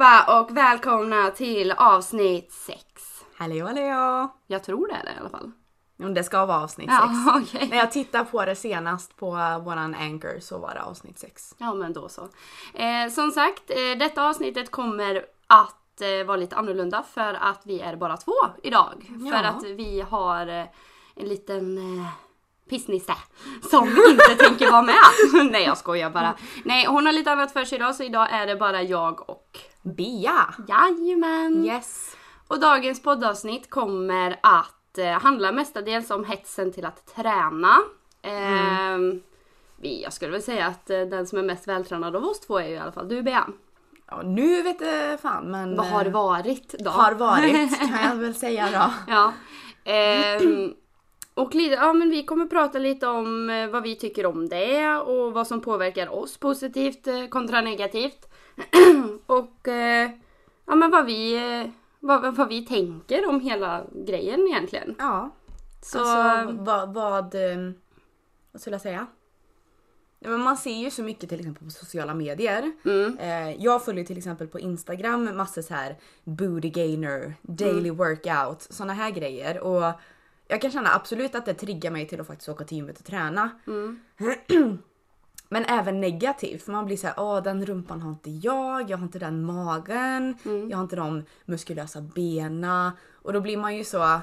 allihopa och välkomna till avsnitt 6. Hallå hallå! Jag tror det är det i alla fall. Jo, det ska vara avsnitt 6. Ja, okej. När jag tittade på det senast på våran anchor så var det avsnitt 6. Ja, men då så. Eh, som sagt, eh, detta avsnittet kommer att eh, vara lite annorlunda för att vi är bara två idag. Ja. För att vi har eh, en liten eh, pissnisse som inte tänker vara med. Nej, jag skojar bara. Nej, hon har lite annat för sig idag så idag är det bara jag och Bia! Jajamän! Yes! Och dagens poddavsnitt kommer att eh, handla mestadels om hetsen till att träna. Ehm, vi, jag skulle väl säga att eh, den som är mest vältränad av oss två är ju i alla fall du Bea. Ja, nu vet jag fan men... Vad har eh, varit då? Har varit kan jag väl säga då. Ja. Ehm, och lite, ja, men vi kommer prata lite om eh, vad vi tycker om det och vad som påverkar oss positivt eh, kontra negativt. och eh, ja, men vad vi, vad, vad vi tänker om hela grejen egentligen. Ja. Så, Alltså vad, vad, eh, vad skulle jag säga? Men man ser ju så mycket till exempel på sociala medier. mm, Eh, jag följer till exempel på Instagram massor så här booty gainer, daily Mm. workout, såna här grejer. Och jag kan känna absolut att det triggar mig till att faktiskt åka till gymmet och träna. mm, Men även negativt för man blir så här, åh den rumpan har inte jag, jag har inte den magen, Mm. jag har inte de muskulösa bena. Och då blir man ju så,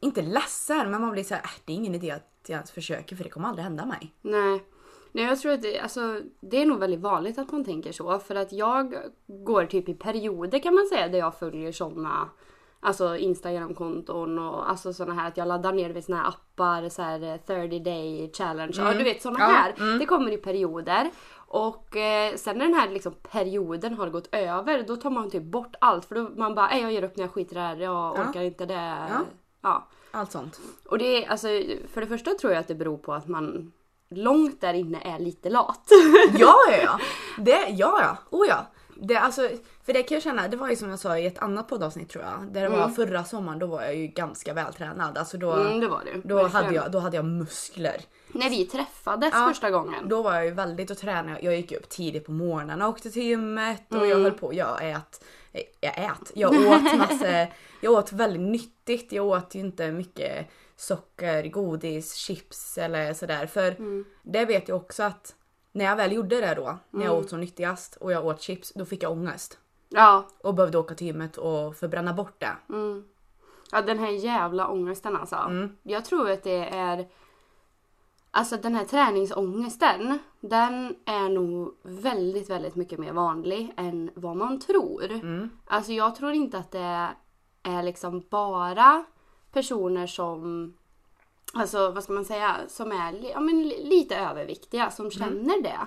inte ledsen men man blir så här, äh, det är ingen idé att jag ens försöker för det kommer aldrig hända mig. nej. Nej, jag tror att det, alltså, det är nog väldigt vanligt att man tänker så. För att jag går typ i perioder kan man säga där jag följer såna Alltså Instagram-konton och alltså såna här att jag laddar ner såna här appar, så här eh, 30 day challenge. Ja du vet såna Ja, här. Det kommer i perioder. Och eh, sen när den här liksom, perioden har gått över då tar man typ bort allt. För då man bara, "Nej, jag ger upp när jag skiter i det här, jag Ja. orkar inte det. Ja. ja. Allt sånt. Och det är alltså, för det första tror jag att det beror på att man långt där inne är lite lat. Ja, ja, ja. Det, ja, ja. Oh, ja. Det, alltså, för det kan jag känna, det var ju som jag sa i ett annat poddavsnitt tror jag. Där det var förra sommaren, då var jag ju ganska vältränad. Alltså då, Mm, det var det. då, verkligen. hade jag, då hade jag muskler. När vi träffades Ja, första gången. Då var jag ju väldigt och tränade. Jag gick upp tidigt på morgonen och åkte till gymmet och jag höll på. Jag ät, jag ät. Jag åt massor, jag åt väldigt nyttigt. Jag åt ju inte mycket socker, godis, chips eller sådär. För det vet jag också att när jag väl gjorde det då, när jag åt som nyttigast och jag åt chips, då fick jag ångest. Ja, Och behövde åka till gymmet och förbränna bort det. mm. ja, den här jävla ångesten alltså. Mm. Jag tror att det är... Alltså den här träningsångesten, den är nog väldigt, väldigt mycket mer vanlig än vad man tror. Mm. Alltså jag tror inte att det är liksom bara personer som Alltså vad ska man säga, som är ja, men, li- lite överviktiga Mm. som känner det.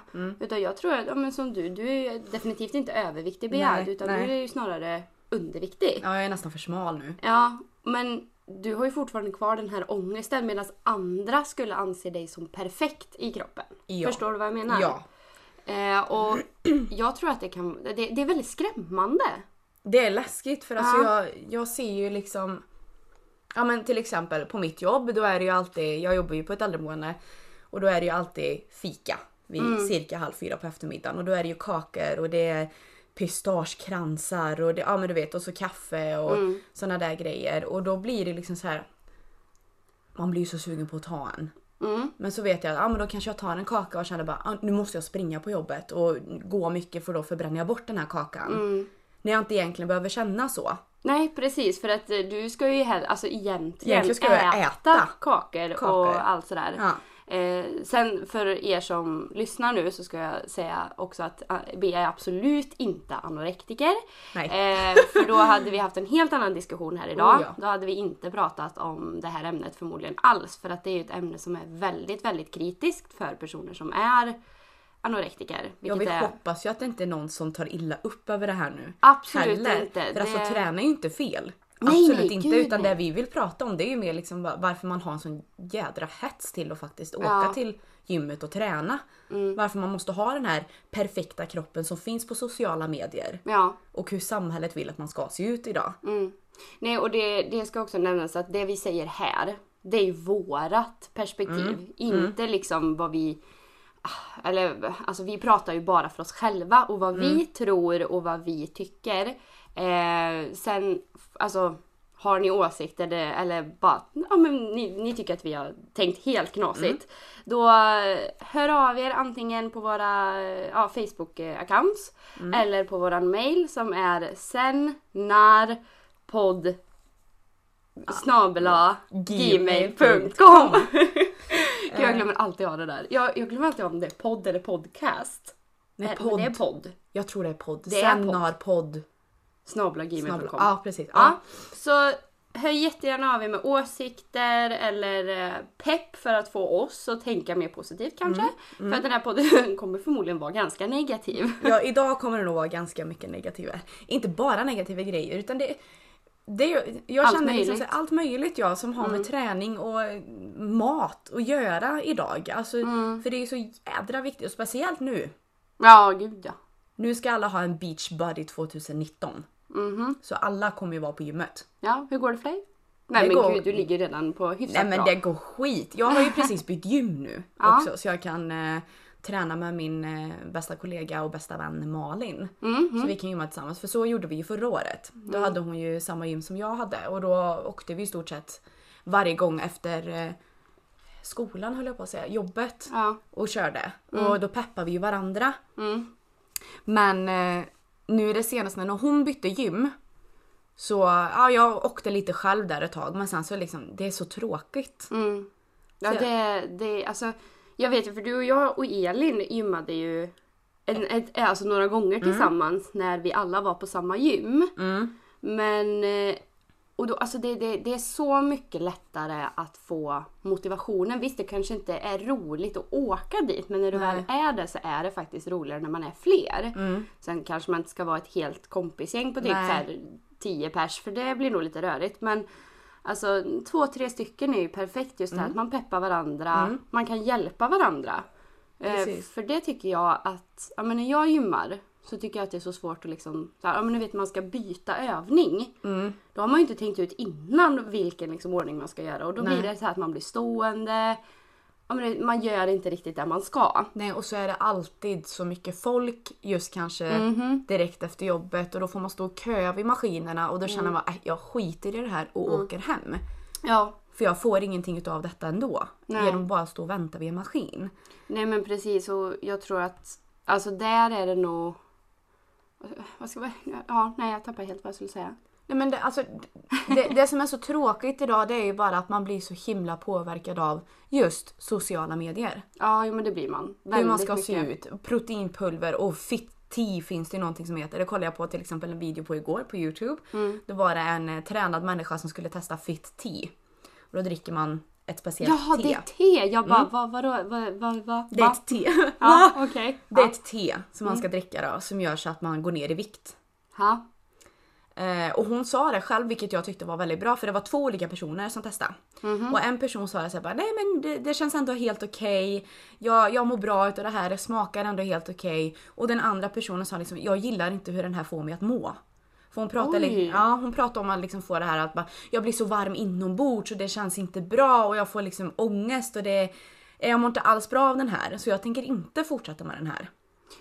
Utan jag tror att, ja, men som du, du är definitivt inte överviktig begärd utan nej. du är ju snarare underviktig. Ja, jag är nästan för smal nu. Ja, men du har ju fortfarande kvar den här ångesten medan andra skulle anse dig som perfekt i kroppen. Ja. Förstår du vad jag menar? Ja. Eh, och jag tror att det kan, det, det är väldigt skrämmande. Det är läskigt för alltså Ja. jag, jag ser ju liksom Ja men till exempel på mitt jobb då är det ju alltid, jag jobbar ju på ett äldreboende och då är det ju alltid fika vid Mm. cirka halv fyra på eftermiddagen och då är det ju kakor och det är pistagekransar och det, ja men du vet och så kaffe och Mm. såna där grejer och då blir det liksom så här. Man blir ju så sugen på att ta en. Mm. Men så vet jag att ja, men då kanske jag tar en kaka och känner bara ah, nu måste jag springa på jobbet och gå mycket för då förbränner jag bort den här kakan. Mm. När jag inte egentligen behöver känna så. Nej precis för att eh, du ska ju hell- alltså egentligen, Egentligen ska äta, äta kakor, kakor. och allt sådär. Ja. Eh, sen för er som lyssnar nu så ska jag säga också att eh, Bea är absolut inte anorektiker. Nej. Eh, för då hade vi haft en helt annan diskussion här idag. Oh, ja. Då hade vi inte pratat om det här ämnet förmodligen alls. För att det är ju ett ämne som är väldigt, väldigt kritiskt för personer som är anorektiker. Jag vilket vill är, hoppas ju att det inte är någon som tar illa upp över det här nu. Absolut Heller. inte. För alltså Det- träna är ju inte fel. Nej, Absolut nej, inte. gud, utan nej. det vi vill prata om det är ju mer liksom va- varför man har en sån jädra hets till att faktiskt åka Ja. till gymmet och träna. Mm. Varför man måste ha den här perfekta kroppen som finns på sociala medier. Ja. Och hur samhället vill att man ska se ut idag. Mm. Nej, och det, det ska också nämnas att det vi säger här, det är ju vårat perspektiv. Mm. Inte liksom vad vi eller alltså vi pratar ju bara för oss själva och vad vi tror och vad vi tycker. Eh, sen, alltså har ni åsikter det, eller bara, ja men ni, ni tycker att vi har tänkt helt knasigt. Då eh, hör av er antingen på våra ja, Facebook-accounts eller på våran mail som är sen när podd snabela gmail.com jag glömmer alltid av det där. Jag, jag glömmer alltid om det är podd eller podcast. Nej, Eh, podd. Men det är podd. Jag tror det är podd. Det är Sen podd. har podd. Snabla Snabbla. gmail.com. Ja precis. Ja, Ja. så hör jättegärna av er med åsikter eller eh, pepp för att få oss att tänka mer positivt kanske. För att den här podden kommer förmodligen vara ganska negativ. ja idag kommer det nog vara ganska mycket negativa. Inte bara negativa grejer utan det det, jag Allt känner liksom allt möjligt ja, som har med träning och mat att göra idag. Alltså, För det är så jädra viktigt och speciellt nu. Ja, gud ja. Nu ska alla ha en beach buddy 2019. Mhm. Så alla kommer ju vara på gymmet. Ja, hur går det för dig? Nej Det men går- gud, du ligger redan på hyfsat Nej men bra. det går skit. Jag har ju precis bytt gym nu också så jag kan eh, träna med min eh, bästa kollega och bästa vän Malin. Mm, Så vi kan gymma tillsammans för så gjorde vi ju förra året. Då hade hon ju samma gym som jag hade och då åkte vi i stort sett varje gång efter eh, skolan höll jag på att säga, jobbet Ja. och körde. Och då peppade vi ju varandra. Mm. Men eh, nu är det senaste när hon bytte gym så ja, jag åkte lite själv där ett tag men sen så liksom det är så tråkigt. Mm. Ja, det, det, alltså, jag vet ju för du och jag och Elin gymmade ju en, ett, alltså några gånger tillsammans när vi alla var på samma gym. Mm. Men eh, och då, alltså det, det, det är så mycket lättare att få motivationen. Visst, det kanske inte är roligt att åka dit, men när du Nej. väl är där så är det faktiskt roligare när man är fler. Mm. Sen kanske man inte ska vara ett helt kompisgäng på typ så här 10 pers, för det blir nog lite rörigt. Men alltså två, tre stycken är ju perfekt just det Mm. här att man peppar varandra, man kan hjälpa varandra. Eh, för det tycker jag att, ja men när jag gymmar så tycker jag att det är så svårt att liksom, så här, ja men du vet man ska byta övning. Mm. Då har man ju inte tänkt ut innan vilken liksom ordning man ska göra och då Nej. blir det så här att man blir stående. Ja, men det, man gör inte riktigt det man ska. Nej och så är det alltid så mycket folk just kanske Mhm. direkt efter jobbet och då får man stå och köa vid maskinerna och då känner Mm. man att jag skiter i det här och åker hem. Ja, För jag får ingenting utav detta ändå. Nej. Genom att bara stå och vänta vid en maskin. nej men precis och jag tror att alltså där är det nog vad ska jag, ja, nej jag tappar helt vad jag skulle säga. Nej, men det, alltså, det, det som är så tråkigt idag det är ju bara att man blir så himla påverkad av just sociala medier. Ja, jo, men det blir man. Hur man Väldigt ska se mycket. ut. Proteinpulver och fit tea finns det någonting som heter. Det kollade jag på till exempel en video på igår på Youtube. Mm. Då var det en eh, tränad människa som skulle testa fit tea. Och då dricker man ett speciellt Jaha, te. det är te! Jag bara, vad, vadå, vad, vad, vad? Det är ett te. Ja, okej. Det är ett te som man ska dricka då, som gör så att man går ner i vikt. Ja. Eh, och hon sa det själv vilket jag tyckte var väldigt bra för det var två olika personer som testade. Mhm. Och en person sa så här bara, nej men det, det känns ändå helt okej. Jag, jag mår bra utav det här, det smakar ändå helt okej. Och den andra personen sa liksom, jag gillar inte hur den här får mig att må. För hon pratade, Oj. li- ja, hon pratade om att liksom få det här att bara, jag blir så varm inombords och det känns inte bra och jag får liksom ångest och det jag mår inte alls bra av den här så jag tänker inte fortsätta med den här.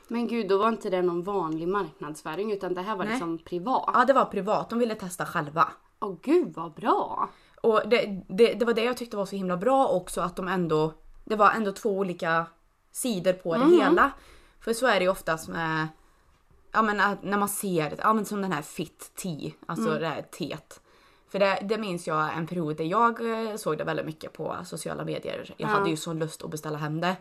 Men gud, då var inte det någon vanlig marknadsföring utan det här var Nej. liksom privat. Ja det var privat, de ville testa själva. Åh gud vad bra! Och det, det, det var det jag tyckte var så himla bra också att de ändå, det var ändå två olika sidor på det hela. För så är det ju oftast med, ja men att när man ser, ja men som den här fit tea, alltså det här teet. För det, det minns jag en period där jag eh, såg det väldigt mycket på sociala medier. Jag Ja. hade ju sån lust att beställa hem det.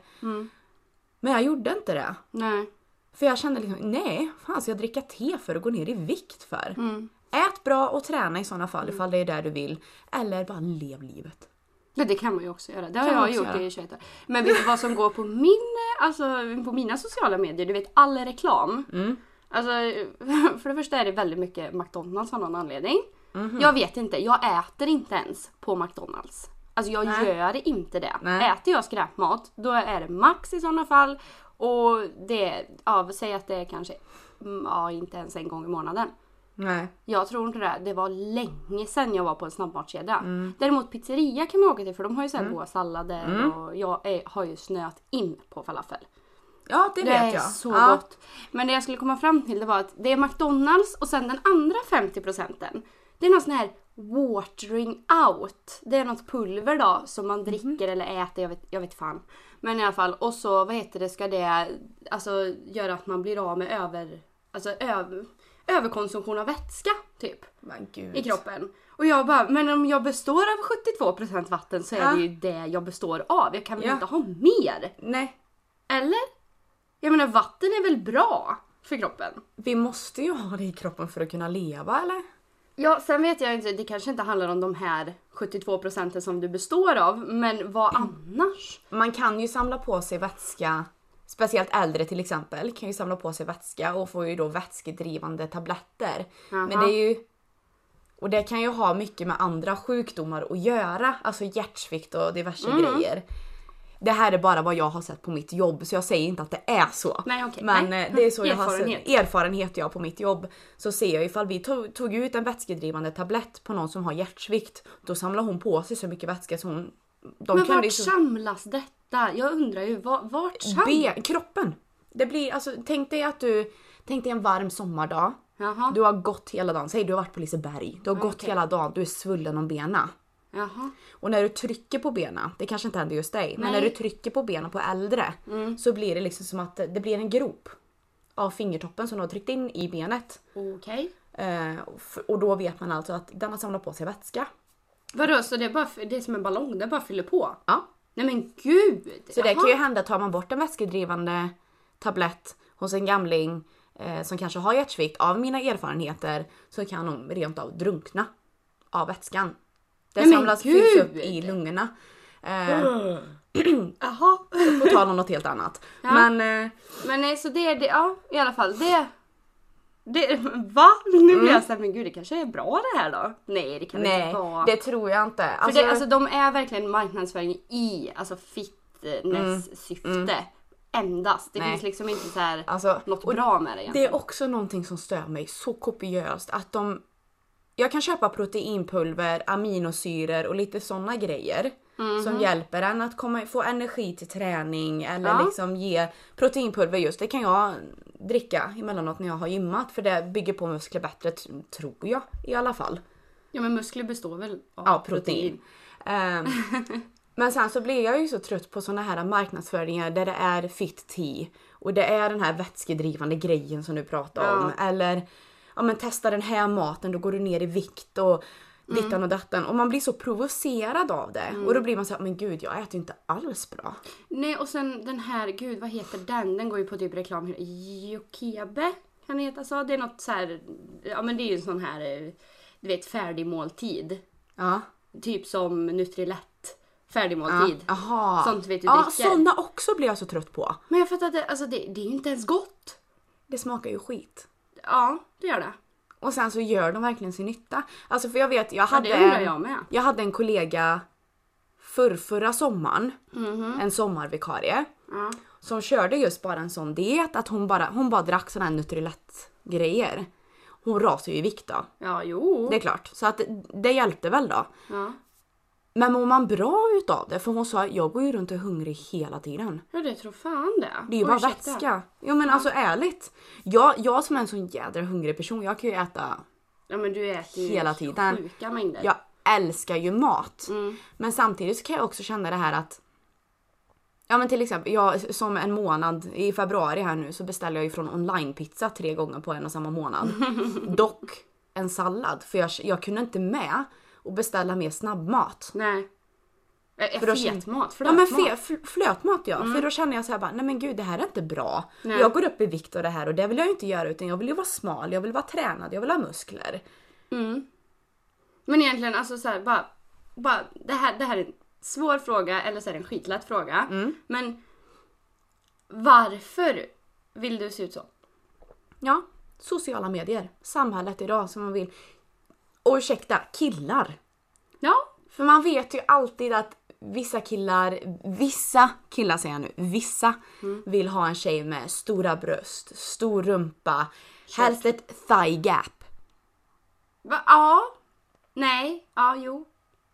Men jag gjorde inte det. Nej. För jag kände liksom, nej, fan ska jag dricka te för att gå ner i vikt för? Mm. Ät bra och träna i sådana fall ifall det är det du vill. Eller bara lev livet. Ja, det kan man ju också göra. Det har jag gjort göra. i 21 år. Men vet du vad som går på min, alltså på mina sociala medier? Du vet all reklam. Mm. Alltså för det första är det väldigt mycket McDonalds av någon anledning. Mhm. Jag vet inte, jag äter inte ens på McDonalds. Alltså jag Nej. gör inte det. Nej. Äter jag skräpmat, då är det max i sådana fall. Och det, ja säg att det är kanske, mm, ja inte ens en gång i månaden. Nej. Jag tror inte det. Det var länge sedan jag var på en snabbmatskedja. Mm. Däremot pizzeria kan man åka till för de har ju så här goda sallader och jag är, har ju snöat in på falafel. Ja det, Det vet är jag. så ja. gott. Men det jag skulle komma fram till det var att det är McDonalds och sen den andra 50 procenten. Det är någon sån här watering out. Det är något pulver då som man dricker eller äter, jag vet, jag vet fan. Men i alla fall, och så vad heter det, ska det alltså göra att man blir av med över, alltså över, överkonsumtion av vätska typ i kroppen. Och jag bara, men om jag består av 72% vatten så är Ja. det ju det jag består av. Jag kan väl Ja. inte ha mer? Nej. Eller? Jag menar vatten är väl bra för kroppen? Vi måste ju ha det i kroppen för att kunna leva eller? Ja, sen vet jag inte, det kanske inte handlar om de här 72 procenten som du består av, men vad annars? Man kan ju samla på sig vätska, speciellt äldre till exempel, kan ju samla på sig vätska och får ju då vätskedrivande tabletter. Men Jaha. det är ju... Och det kan ju ha mycket med andra sjukdomar att göra, alltså hjärtsvikt och diverse Mm. grejer. Det här är bara vad jag har sett på mitt jobb så jag säger inte att det är så. Nej, okej, Men nej. eh, det är så jag har Erfarenhet. sett, erfarenhet jag på mitt jobb. Så ser jag ifall vi tog, tog ut en vätskedrivande tablett på någon som har hjärtsvikt, då samlar hon på sig så mycket vätska så hon... De Men vart liksom- samlas detta? Jag undrar ju, var- vart samlas? Ben, kroppen. Det blir, alltså, tänk dig att du, tänk dig en varm sommardag. Jaha, Du har gått hela dagen, säg du har varit på Liseberg. Du har gått hela dagen, du är svullen om benen. Jaha. Och när du trycker på benen, det kanske inte händer just dig, men Nej. när du trycker på benen på äldre så blir det liksom som att det blir en grop av fingertoppen som du har tryckt in i benet. Okej. Eh, och då vet man alltså att den har samlat på sig vätska. Vadå, så det är, bara, det är som en ballong, det bara fyller på? Ja. Nej men gud! Så det Jaha. kan ju hända, tar man bort en vätskedrivande tablett hos en gamling eh, som kanske har hjärtsvikt, av mina erfarenheter så kan de rent av drunkna av vätskan. Det Nej, samlas fylls upp i lungorna. Eh, Jaha. på tal om något helt annat. Ja. Men eh, Men nej, så det är det, ja i alla fall det. Det, va? Nu blir jag såhär, men gud det kanske är bra det här då? Nej det kan det nej, inte vara. det tror jag inte. För Alltså, det, alltså de är verkligen marknadsföring i alltså fitness-syfte. Endast. Det Nej. finns liksom inte så här alltså, något bra med det Det egentligen. är också någonting som stör mig så kopiöst att de jag kan köpa proteinpulver, aminosyror och lite såna grejer som hjälper en att komma, få energi till träning eller Ja. liksom ge proteinpulver just. Det kan jag dricka emellanåt när jag har gymmat för det bygger på muskler bättre tror jag i alla fall. Ja men muskler består väl av Ja, protein. Ehm, men sen så blir jag ju så trött på såna här marknadsföringar där det är fit tea och det är den här vätskedrivande grejen som du pratar Ja. om. Eller ja, men testa den här maten, då går du ner i vikt och dittan och dattan. Och man blir så provocerad av det. Och då blir man så här, men gud jag äter inte alls bra. Nej och sen den här, gud vad heter den? Den går ju på typ reklam. Jokebe kan det heta så? Det är något så här, ja men det är ju en sån här, du vet färdig måltid. Ja. Typ som Nutrilett. Färdig ja. Aha. Sånt vet du Ja, dricker. såna också blir jag så trött på. Men jag fattar inte, alltså det, det är ju inte ens gott. Det smakar ju skit. Ja, det gör det. Och sen så gör de verkligen sin nytta. Alltså för jag vet, jag Ja, hade, det undrar en, jag med. jag hade en kollega för förra sommaren, en sommarvikarie, Ja. som körde just bara en sån diet att hon bara, hon bara drack såna här Nutrilett-grejer. Hon rasade ju i vikt då, Ja, jo. det är klart. Så att det hjälpte väl då. Ja. Men mår man bra utav det? För hon sa jag går ju runt och är hungrig hela tiden. ja, det tror fan det. Det är ju bara ursäkta. vätska. Jo men alltså ärligt. Jag, jag som är en sån jädra hungrig person, jag kan ju äta Ja, men du äter ju Hela tiden. sjuka mängder. Jag älskar ju mat. Mm. Men samtidigt så kan jag också känna det här att Ja men till exempel, jag, som en månad i februari här nu så beställer jag ju från onlinepizza tre gånger på en och samma månad. Dock en sallad för jag, jag kunde inte med och beställa mer snabbmat. Nej. För då Fetmat, Ja men flötmat. fe, fl- flötmat ja, för då känner jag så här bara, nej men gud det här är inte bra. Nej. Jag går upp i vikt och det här och det vill jag ju inte göra utan jag vill ju vara smal, jag vill vara tränad, jag vill ha muskler. Mm. Men egentligen alltså så här, bara, bara det, här, det här är en svår fråga eller så är det en skitlätt fråga. Mm. Men varför vill du se ut så? Ja, sociala medier, samhället idag som man vill. Och ursäkta, killar. Ja, För man vet ju alltid att vissa killar, vissa killar säger jag nu, vissa vill ha en tjej med stora bröst, stor rumpa, helst ett thigh gap. Va? Ja. Nej. Ja, jo.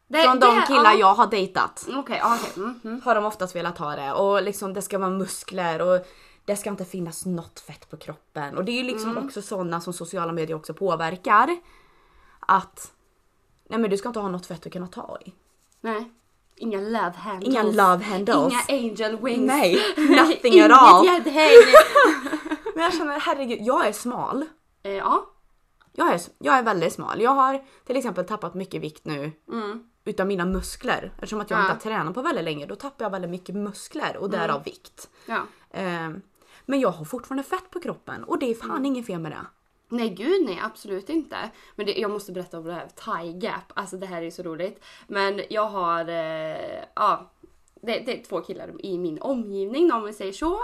Det, Från de det- killar ja. jag har dejtat. Ja, okej. Mm, mm. har de oftast velat ha det och liksom det ska vara muskler och det ska inte finnas något fett på kroppen och det är ju liksom Mm. också sådana som sociala medier också påverkar. Att nej men du ska inte ha något fett att kunna ta i. Nej. Inga love handles. Inga love handles. Inga angel wings. Nej, nothing Inget at all. gäddhäng. Men jag känner herregud, jag är smal. Eh, ja. Jag är, jag är väldigt smal. Jag har till exempel tappat mycket vikt nu Mm. utav mina muskler. Eftersom att jag Ja. inte har tränat på väldigt länge då tappar jag väldigt mycket muskler och därav vikt. ja. Ehm, men jag har fortfarande fett på kroppen och det är fan inget fel med det. Nej gud nej absolut inte. Men det, jag måste berätta om det här Thigh Gap. Alltså det här är ju så roligt. Men jag har, eh, ja. Det, det är två killar i min omgivning om vi säger så.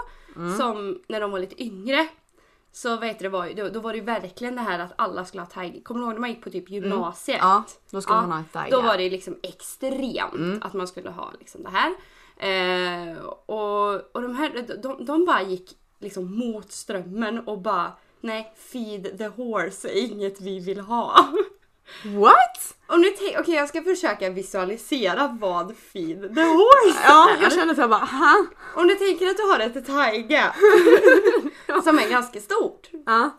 Som när de var lite yngre. Så vet du, var, då, då var det ju verkligen det här att alla skulle ha thigh Kommer du ihåg när man gick på typ gymnasiet? Ja, då skulle man ha en thigh Då gap. var det liksom extremt att man skulle ha liksom det här. Eh, och, och de här, de, de bara gick liksom mot strömmen och bara nej, feed the horse är inget vi vill ha. What? Okej jag ska försöka visualisera vad feed the horse Ja, är. jag kände så jag bara ha? Om du tänker att du har ett thigh gap som är ganska stort. Ja.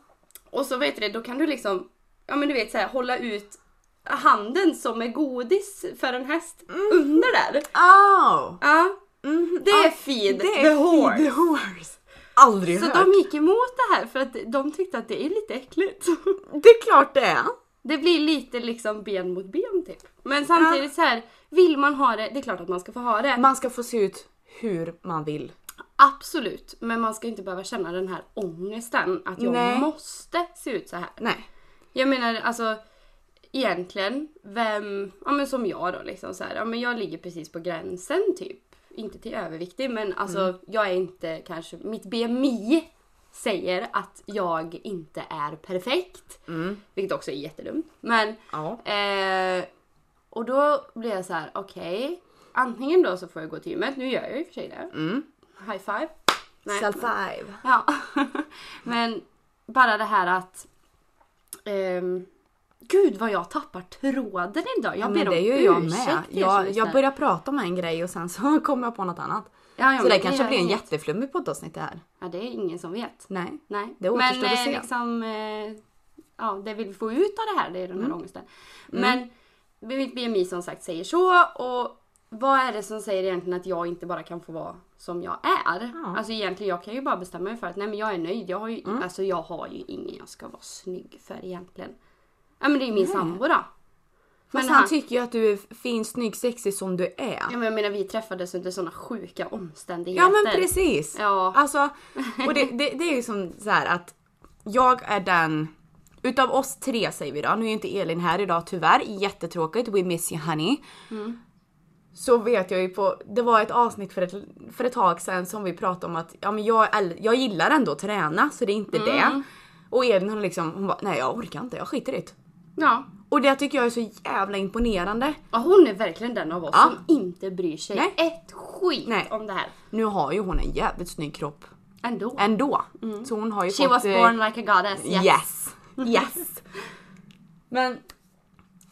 Och så vet du då kan du liksom, ja men du vet så här, hålla ut handen som är godis för en häst under där. Oh. Ja, Mhm. det är Ja, feed det är the horse. feed the horse. Aldrig Så hört. de gick emot det här för att de tyckte att det är lite äckligt. Det är klart det är. Det blir lite liksom ben mot ben typ. Men samtidigt så här, vill man ha det, det är klart att man ska få ha det. Man ska få se ut hur man vill. Absolut, men man ska inte behöva känna den här ångesten att jag Nej. måste se ut så här. Nej. Jag menar alltså egentligen, vem, ja men som jag då liksom så här, ja men jag ligger precis på gränsen typ. Inte till överviktig men alltså Mm. jag är inte kanske, mitt BMI säger att jag inte är perfekt. Mm. Vilket också är jättedumt. Men, Ja. eh, och då blir jag så här: okej. antingen då så får jag gå till gymmet, nu gör jag ju för sig det. Mm. High five. Nej. Self five. Ja. Men bara det här att... ehm, gud vad jag tappar tråden idag. Jag Ja, ber om det gör jag ursäkt med. er som Jag, jag börjar prata om en grej och sen så kommer jag på något annat. Ja, ja, så det kanske blir en jätteflummig poddavsnitt det här. Ja, det är ingen som vet. Nej. Nej. Det återstår men att eh, se. liksom... Eh, ja, det vi vill få ut av det här, det är den Mm. här ångesten. Men mitt BMI som sagt säger så och vad är det som säger egentligen att jag inte bara kan få vara som jag är? Ja. Alltså egentligen, jag kan ju bara bestämma mig för att nej men jag är nöjd. Jag har ju, Mm. alltså jag har ju ingen jag ska vara snygg för egentligen. Ja men det är ju min sambo då. Fast Men han, tycker ju att du är fin, snygg, sexig som du är. Ja men jag menar vi träffades under sådana sjuka omständigheter. Ja men precis. Ja. Alltså, och det, det, det är ju som så här att jag är den Utav oss tre säger vi då, nu är inte Elin här idag tyvärr, jättetråkigt, we miss you honey. Mm. Så vet jag ju på, det var ett avsnitt för ett, för ett tag sedan som vi pratade om att ja, men jag, jag gillar ändå att träna så det är inte Mm. det. Och Elin hon liksom, hon bara nej jag orkar inte, jag skiter i det. Ja. Och det tycker jag är så jävla imponerande. ja. Hon är verkligen den av oss Ja. som inte bryr sig Nej. ett skit Nej. om det här. Nu har ju hon en jävligt snygg kropp Ändå. ändå. Så hon har ju She fått... was eh, born like a goddess. Yes. Yes. Yes. Men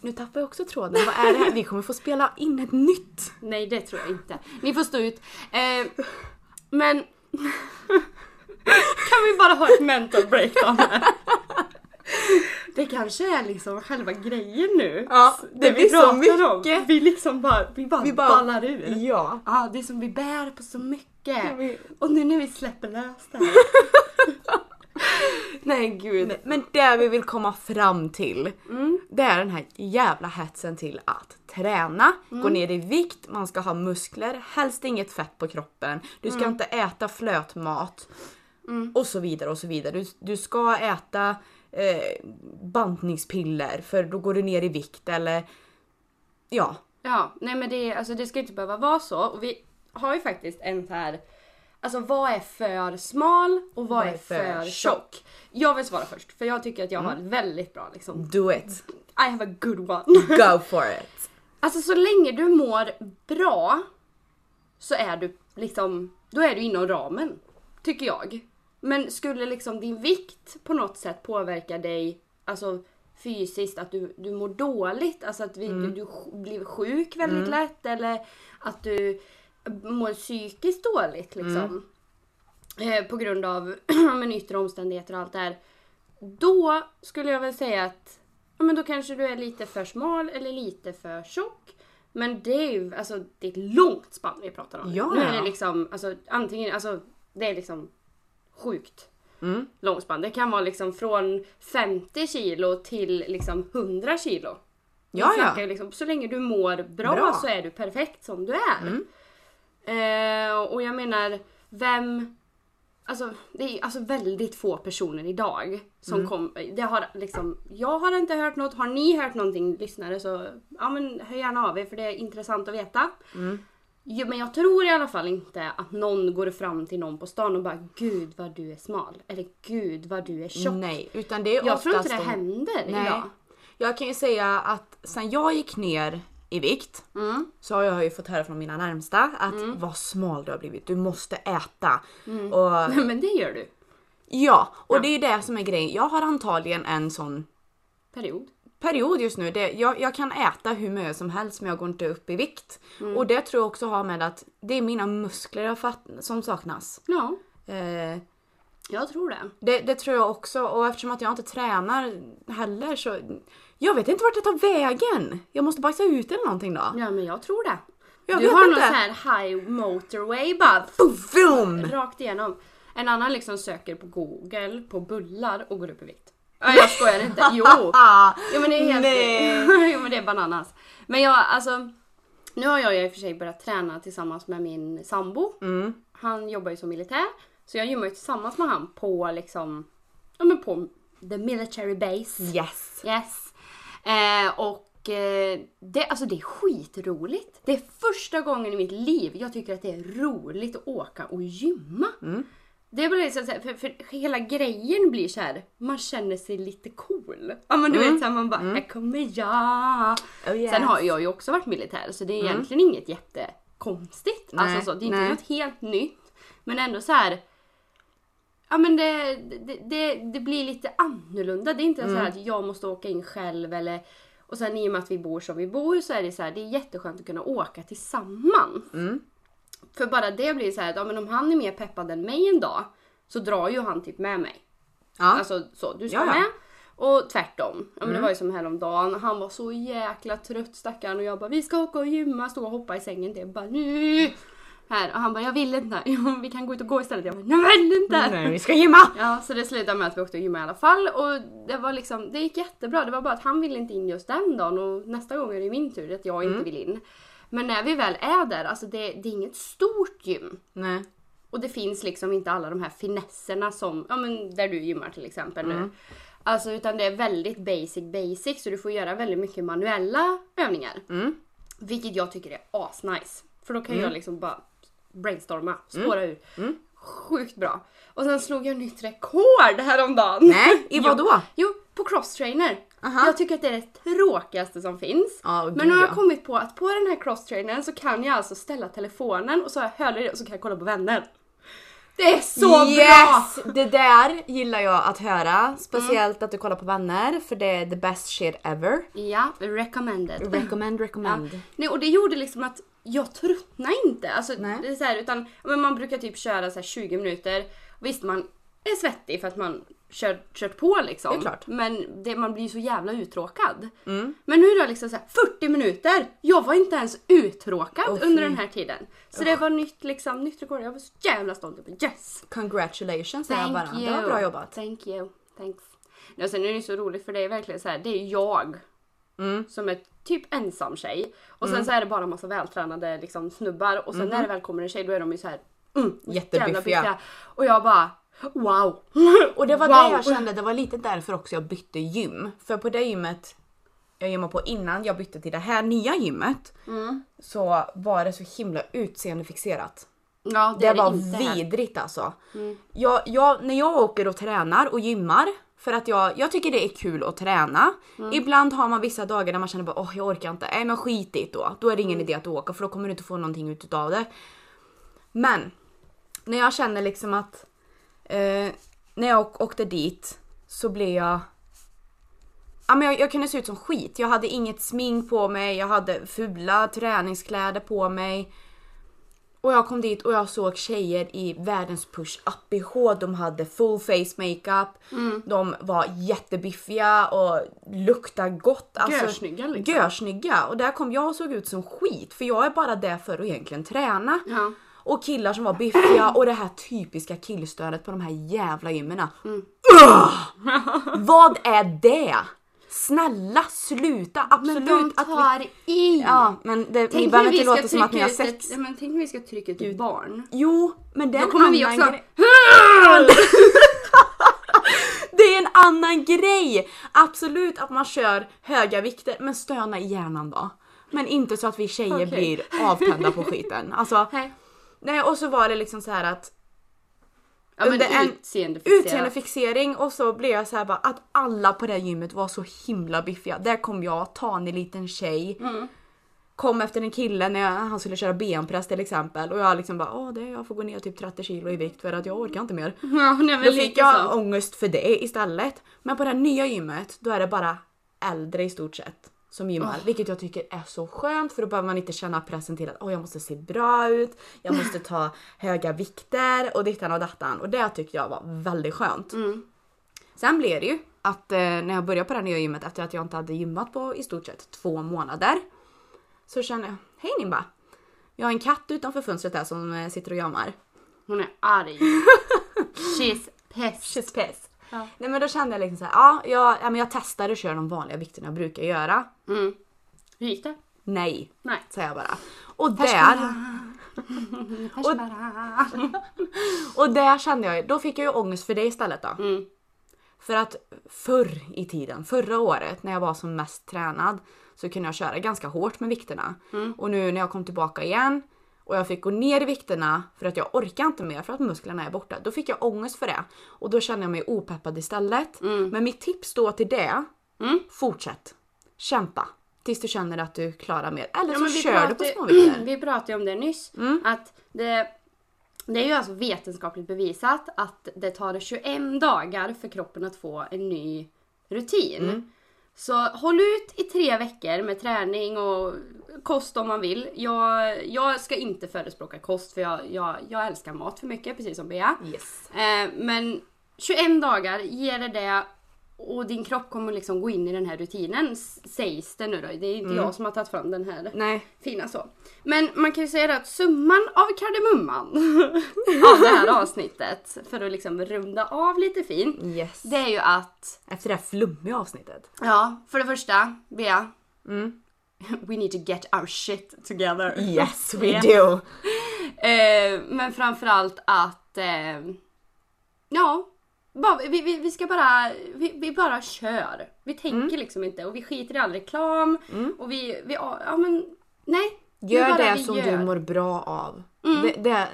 nu tappar jag också tråden. Vad är det här? Vi kommer få spela in ett nytt. Nej det tror jag inte. Ni får stå ut. Eh, men... kan vi bara ha ett mental breakdown här? Det kanske är liksom själva grejen nu. Ja, det vi blir så mycket. Om. Vi liksom bara, vi bara, Vi bara- ballar ur. Ja. Ja, det är som vi bär på så mycket. Vi- Och nu när vi släpper lös det här. Nej gud. Men det vi vill komma fram till, Mm. det är den här jävla hetsen till att träna, Mm. gå ner i vikt, man ska ha muskler, helst inget fett på kroppen, du ska Mm. inte äta flötmat och så vidare och så vidare. Du, du ska äta eh, bantningspiller för då går du ner i vikt eller ja. Ja, nej men det, alltså det ska inte behöva vara så. Och vi har ju faktiskt en så här. Alltså vad är för smal och vad, är för tjock? Jag vill svara först för jag tycker att jag har ett väldigt bra liksom. Do it. I have a good one. Go for it. Alltså så länge du mår bra så är du liksom, då är du inom ramen. Tycker jag. Men skulle liksom din vikt på något sätt påverka dig alltså fysiskt att du, du mår dåligt. Alltså att vi, du, du sj- blir sjuk väldigt lätt eller att du mår psykiskt dåligt liksom. Eh, på grund av men yttre omständigheter och allt det här. Då skulle jag väl säga att ja, men då kanske du är lite för smal eller lite för tjock. Men det är ju alltså, det är ett långt spann vi pratar om. Ja, nu är det liksom, alltså antingen, alltså det är liksom sjukt Mm. långspann. Det kan vara liksom från 50 kilo till liksom 100 kilo. Ja, ja. Liksom, så länge du mår bra, Bra. så är du perfekt som du är. Mm. Eh, och jag menar, vem... Alltså det är alltså väldigt få personer idag som Mm. kom, det har liksom, jag har inte hört något, har ni hört någonting lyssnare så ja men hör gärna av er för det är intressant att veta. Mm. Jo, men jag tror i alla fall inte att någon går fram till någon på stan och bara Gud vad du är smal. Eller Gud vad du är tjock. Nej, utan det är jag tror inte det de- händer Nej. idag. Jag kan ju säga att sen jag gick ner i vikt Mm. så har jag ju fått höra från mina närmsta att vad smal du har blivit, du måste äta. Och, men det gör du. ja, och Ja. det är det som är grejen. Jag har antagligen en sån Period. Period just nu. Det, jag, jag kan äta hur mycket som helst men jag går inte upp i vikt. Och det tror jag också har med att det är mina muskler som saknas. Ja, Eh, jag tror det. det, det tror jag också och eftersom att jag inte tränar heller så jag vet inte vart jag tar vägen. Jag måste bajsa ut eller någonting då. Ja men jag tror det. Jag du har inte. någon sån här high motorway bara Vroom! rakt igenom. En annan liksom söker på google på bullar och går upp i vikt. Ja, jag skojar inte. Jo! Jo men det är helt... Nej. jo men det är bananas. Men jag alltså... Nu har jag i och för sig börjat träna tillsammans med min sambo. Mm. Han jobbar ju som militär. Så jag gymmar ju tillsammans med han på liksom... Ja men på the military base. Yes. Yes. Eh, och eh, det, alltså det är skitroligt. Det är första gången i mitt liv jag tycker att det är roligt att åka och gymma. Mm. Det blir så här, för, för hela grejen blir så här. man känner sig lite cool. Ja men du vet så här, man bara, här kommer jag. Oh, yes. Sen har jag ju också varit militär så det är egentligen inget jättekonstigt. Nej, Alltså så, det är inte nej. något helt nytt. Men ändå så här. Ja men det, det, det, det blir lite annorlunda. Det är inte så Mm. här att jag måste åka in själv eller och sen i och med att vi bor som vi bor så är det så här, det är jätteskönt att kunna åka tillsammans. Mm. För bara det blir så här att ja, men om han är mer peppad än mig en dag så drar ju han typ med mig. Ja. Alltså så, du ska Ja, ja. med. Och tvärtom. Ja, men Mm. Det var ju som häromdagen, han var så jäkla trött stackaren och jag bara vi ska åka och gymma, stå och hoppa i sängen. Det bara nu. Här och han bara jag vill inte. Vi kan gå ut och gå istället. Jag bara jag vill inte. Nej, vi ska gymma! Ja, så det slutade med att vi åkte och gymmade i alla fall och det var liksom, det gick jättebra. Det var bara att han ville inte in just den dagen och nästa gång är det min tur att jag inte vill in. Men när vi väl är där, alltså det, det är inget stort gym. Nej. Och det finns liksom inte alla de här finesserna som, ja men där du gymmar till exempel nu. Alltså utan det är väldigt basic basic så du får göra väldigt mycket manuella övningar. Mm. Vilket jag tycker är asnice. För då kan jag liksom bara brainstorma, spåra ur. Mm. Sjukt bra. Och sen slog jag nytt rekord häromdagen. Nej, i vad Jo. då? Jo, på crosstrainer. Aha. Jag tycker att det är det tråkigaste som finns. Ja, gud, Men nu har jag ja. kommit på att på den här crosstrainern så kan jag alltså ställa telefonen och så har jag hörlurar och så kan jag kolla på vänner. Det är så bra! yes! Det där gillar jag att höra. Speciellt att du kollar på vänner för det är the best shit ever. Ja, recommended. Recommend, recommend. Nej, och det gjorde liksom att jag tröttnade inte. Alltså, Nej. det är så här, utan, men man brukar typ köra så här 20 minuter. Visst, man är svettig för att man kör, kört på liksom. Det. Men det, man blir så jävla uttråkad. Mm. Men nu det liksom så här 40 minuter! Jag var inte ens uttråkad fy. under den här tiden. Så det var nytt, liksom, nytt rekord. Jag var så jävla stolt. Jag bara, yes! Congratulations säger jag bara. you! Det var bra jobbat. Thank you. Thanks. Ja, sen är det så roligt för det är verkligen så här, det är jag Mm. som är typ ensam tjej. Och sen så är det bara massa vältränade liksom, snubbar och sen när det väl kommer en tjej då är de ju så här mm, Jättebiffiga. Och jag bara wow! Och det var Wow. det jag kände, det var lite därför också jag bytte gym. För på det gymmet jag gymmade på innan jag bytte till det här nya gymmet Mm. så var det så himla utseendefixerat. Ja, Det, är var här. vidrigt alltså. Jag, jag, när jag åker och tränar och gymmar för att jag, jag tycker det är kul att träna. Ibland har man vissa dagar där man känner bara åh jag orkar inte. Nej men skitigt då. Då är det ingen idé att åka för då kommer du inte få någonting ut av det. Men när jag känner liksom att eh, när jag åk- åkte dit så blev jag Ja, men jag, jag kunde se ut som skit. Jag hade inget smink på mig, jag hade fula träningskläder på mig. Och jag kom dit och jag såg tjejer i världens push up bh. De hade full face makeup. De var jättebiffiga och luktade gott. Alltså, Görsnygga, liksom. Görsnygga. Och där kom jag och såg ut som skit. För jag är bara där för att egentligen träna. Ja. Och killar som var biffiga och det här typiska killstödet på de här jävla gymmen. Mm. Vad är det? Snälla sluta absolut. Men de att vi- tar i! Ja men det, ni Tänk behöver när vi inte låta som att ni har sex. ett, men tänk om vi ska trycka ut ett barn. Jo men det är Då kommer vi också... grej. Det är en annan grej! Absolut att man kör höga vikter men stöna i hjärnan då. Men inte så att vi tjejer Okej. blir avtända på skiten. Alltså, Nej. och så var det liksom så här att Ja, men utseendefixerat. utseendefixering och så blev jag så här bara att alla på det här gymmet var så himla biffiga. Där kom jag, tanig liten tjej. Mm. Kom efter en kille när jag, han skulle köra benpress till exempel och jag liksom bara åh det, jag får gå ner typ 30 kilo i vikt för att jag orkar inte mer. Ja, nej, Då fick jag så. ångest för det istället. Men på det här nya gymmet då är det bara äldre i stort sett som gymmar. Vilket jag tycker är så skönt för då behöver man inte känna pressen till att åh jag måste se bra ut, jag måste ta höga vikter och dittan och dattan. Och det tyckte jag var väldigt skönt. Mm. Sen blev det ju att eh, när jag började på det här nya gymmet efter att jag inte hade gymmat på i stort sett två månader. Så kände jag, hej Nimba! Jag har en katt utanför fönstret där som eh, sitter och jammar. Hon är arg. She's pissed. She's pissed. Ja. Nej men då kände jag liksom såhär, ja jag, ja, men jag testar att köra de vanliga vikterna jag brukar göra. Mm. Hur gick det? Nej, Nej. säger jag bara. Och där, Persbara. och där kände jag, då fick jag ju ångest för det istället då. Mm. För att förr i tiden, förra året när jag var som mest tränad så kunde jag köra ganska hårt med vikterna. Och nu när jag kom tillbaka igen och jag fick gå ner i vikterna för att jag orkar inte mer för att musklerna är borta. Då fick jag ångest för det. Och då kände jag mig opeppad istället. Men mitt tips då till det, Mm. fortsätt. Kämpa. Tills du känner att du klarar mer. Eller Ja, så kör du på pratade- småvikter. Vi pratade ju om det nyss. Mm. Att det, det är ju alltså vetenskapligt bevisat att det tar 21 dagar för kroppen att få en ny rutin. Så håll ut i tre veckor med träning och kost om man vill. Jag, jag ska inte förespråka kost för jag, jag, jag älskar mat för mycket, precis som Bea. Yes. Eh, men 21 dagar, ger det det och din kropp kommer liksom gå in i den här rutinen sägs det nu då. Det är inte jag som har tagit fram den här Nej. fina så. Men man kan ju säga att summan av kardemumman av det här avsnittet för att liksom runda av lite fint. Yes. Det är ju att, Efter det här flummiga avsnittet. ja, för det första, Bea. Mm. We need to get our shit together. Yes we Yes. do! Eh, men framförallt att, eh, ja, bara, vi, vi, vi ska bara, vi, vi bara kör. Vi tänker Mm. liksom inte och vi skiter i all reklam och vi, vi ja men nej. Det Gör bara det som gör. Mm. du mår bra av. Det, det,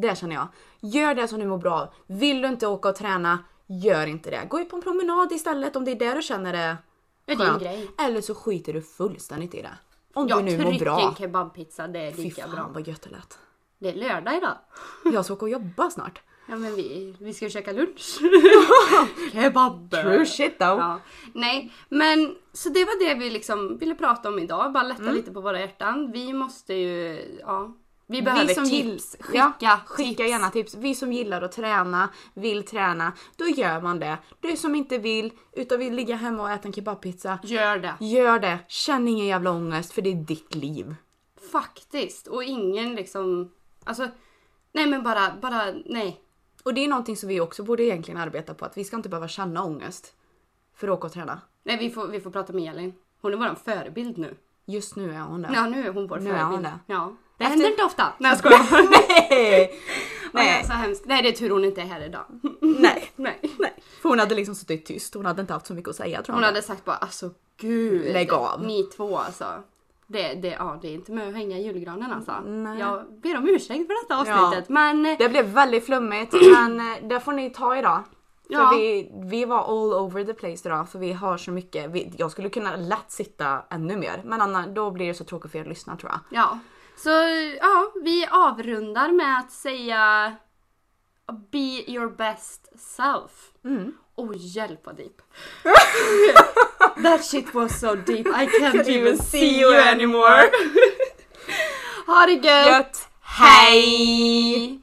det känner jag. Gör det som du mår bra av. Vill du inte åka och träna, gör inte det. Gå ut på en promenad istället om det är det du känner är Det är din skönt. grej. Eller så skiter du fullständigt i det. Om Ja, du nu mår bra. en kebabpizza, det är Fy lika fan bra. vad gött det lät. Det är lördag idag. Jag ska åka och jobba snart. Ja men vi, vi ska käka lunch. Kebab! True shit though. Ja. Nej, men så det var det vi liksom ville prata om idag. Bara lätta lite på våra hjärtan. Vi måste ju, ja. Vi behöver som tips. Skicka, ja, skicka tips. gärna tips. Vi som gillar att träna, vill träna, då gör man det. Du som inte vill, utan vill ligga hemma och äta en kebabpizza, Gör det. gör det. Känn ingen jävla ångest för det är ditt liv. Faktiskt. Och ingen liksom, alltså, nej men bara, bara, nej. Och det är någonting som vi också borde egentligen arbeta på, att vi ska inte behöva känna ångest för att åka och träna. Nej vi får, vi får prata med Elin. Hon är våran förebild nu. Just nu är hon det. Ja nu är hon vår Nu är förebild. hon det. Ja. Det händer inte ofta. Nej jag skojar. Nej! Nej. Så hemskt. Nej det är tur hon inte är här idag. Nej. Nej. Nej. För hon hade liksom suttit tyst, hon hade inte haft så mycket att säga tror Hon jag. hade sagt bara alltså gud. Lägg av. Ni två alltså. Det, det, ja, det är inte med att hänga i julgranen alltså. Nej. Jag ber om ursäkt för detta Ja. avsnittet men eh, Det blev väldigt flummigt men eh, det får ni ta idag. För Ja. vi, vi var all over the place idag för vi har så mycket. Vi, jag skulle kunna lätt sitta ännu mer men annars, då blir det så tråkigt för er att lyssna tror jag. ja. Så ja, vi avrundar med att säga Be your best self. Mm. Oh hjälp vad deep. That shit was so deep I can't even see you anymore. ha det gött! Gött. Hej!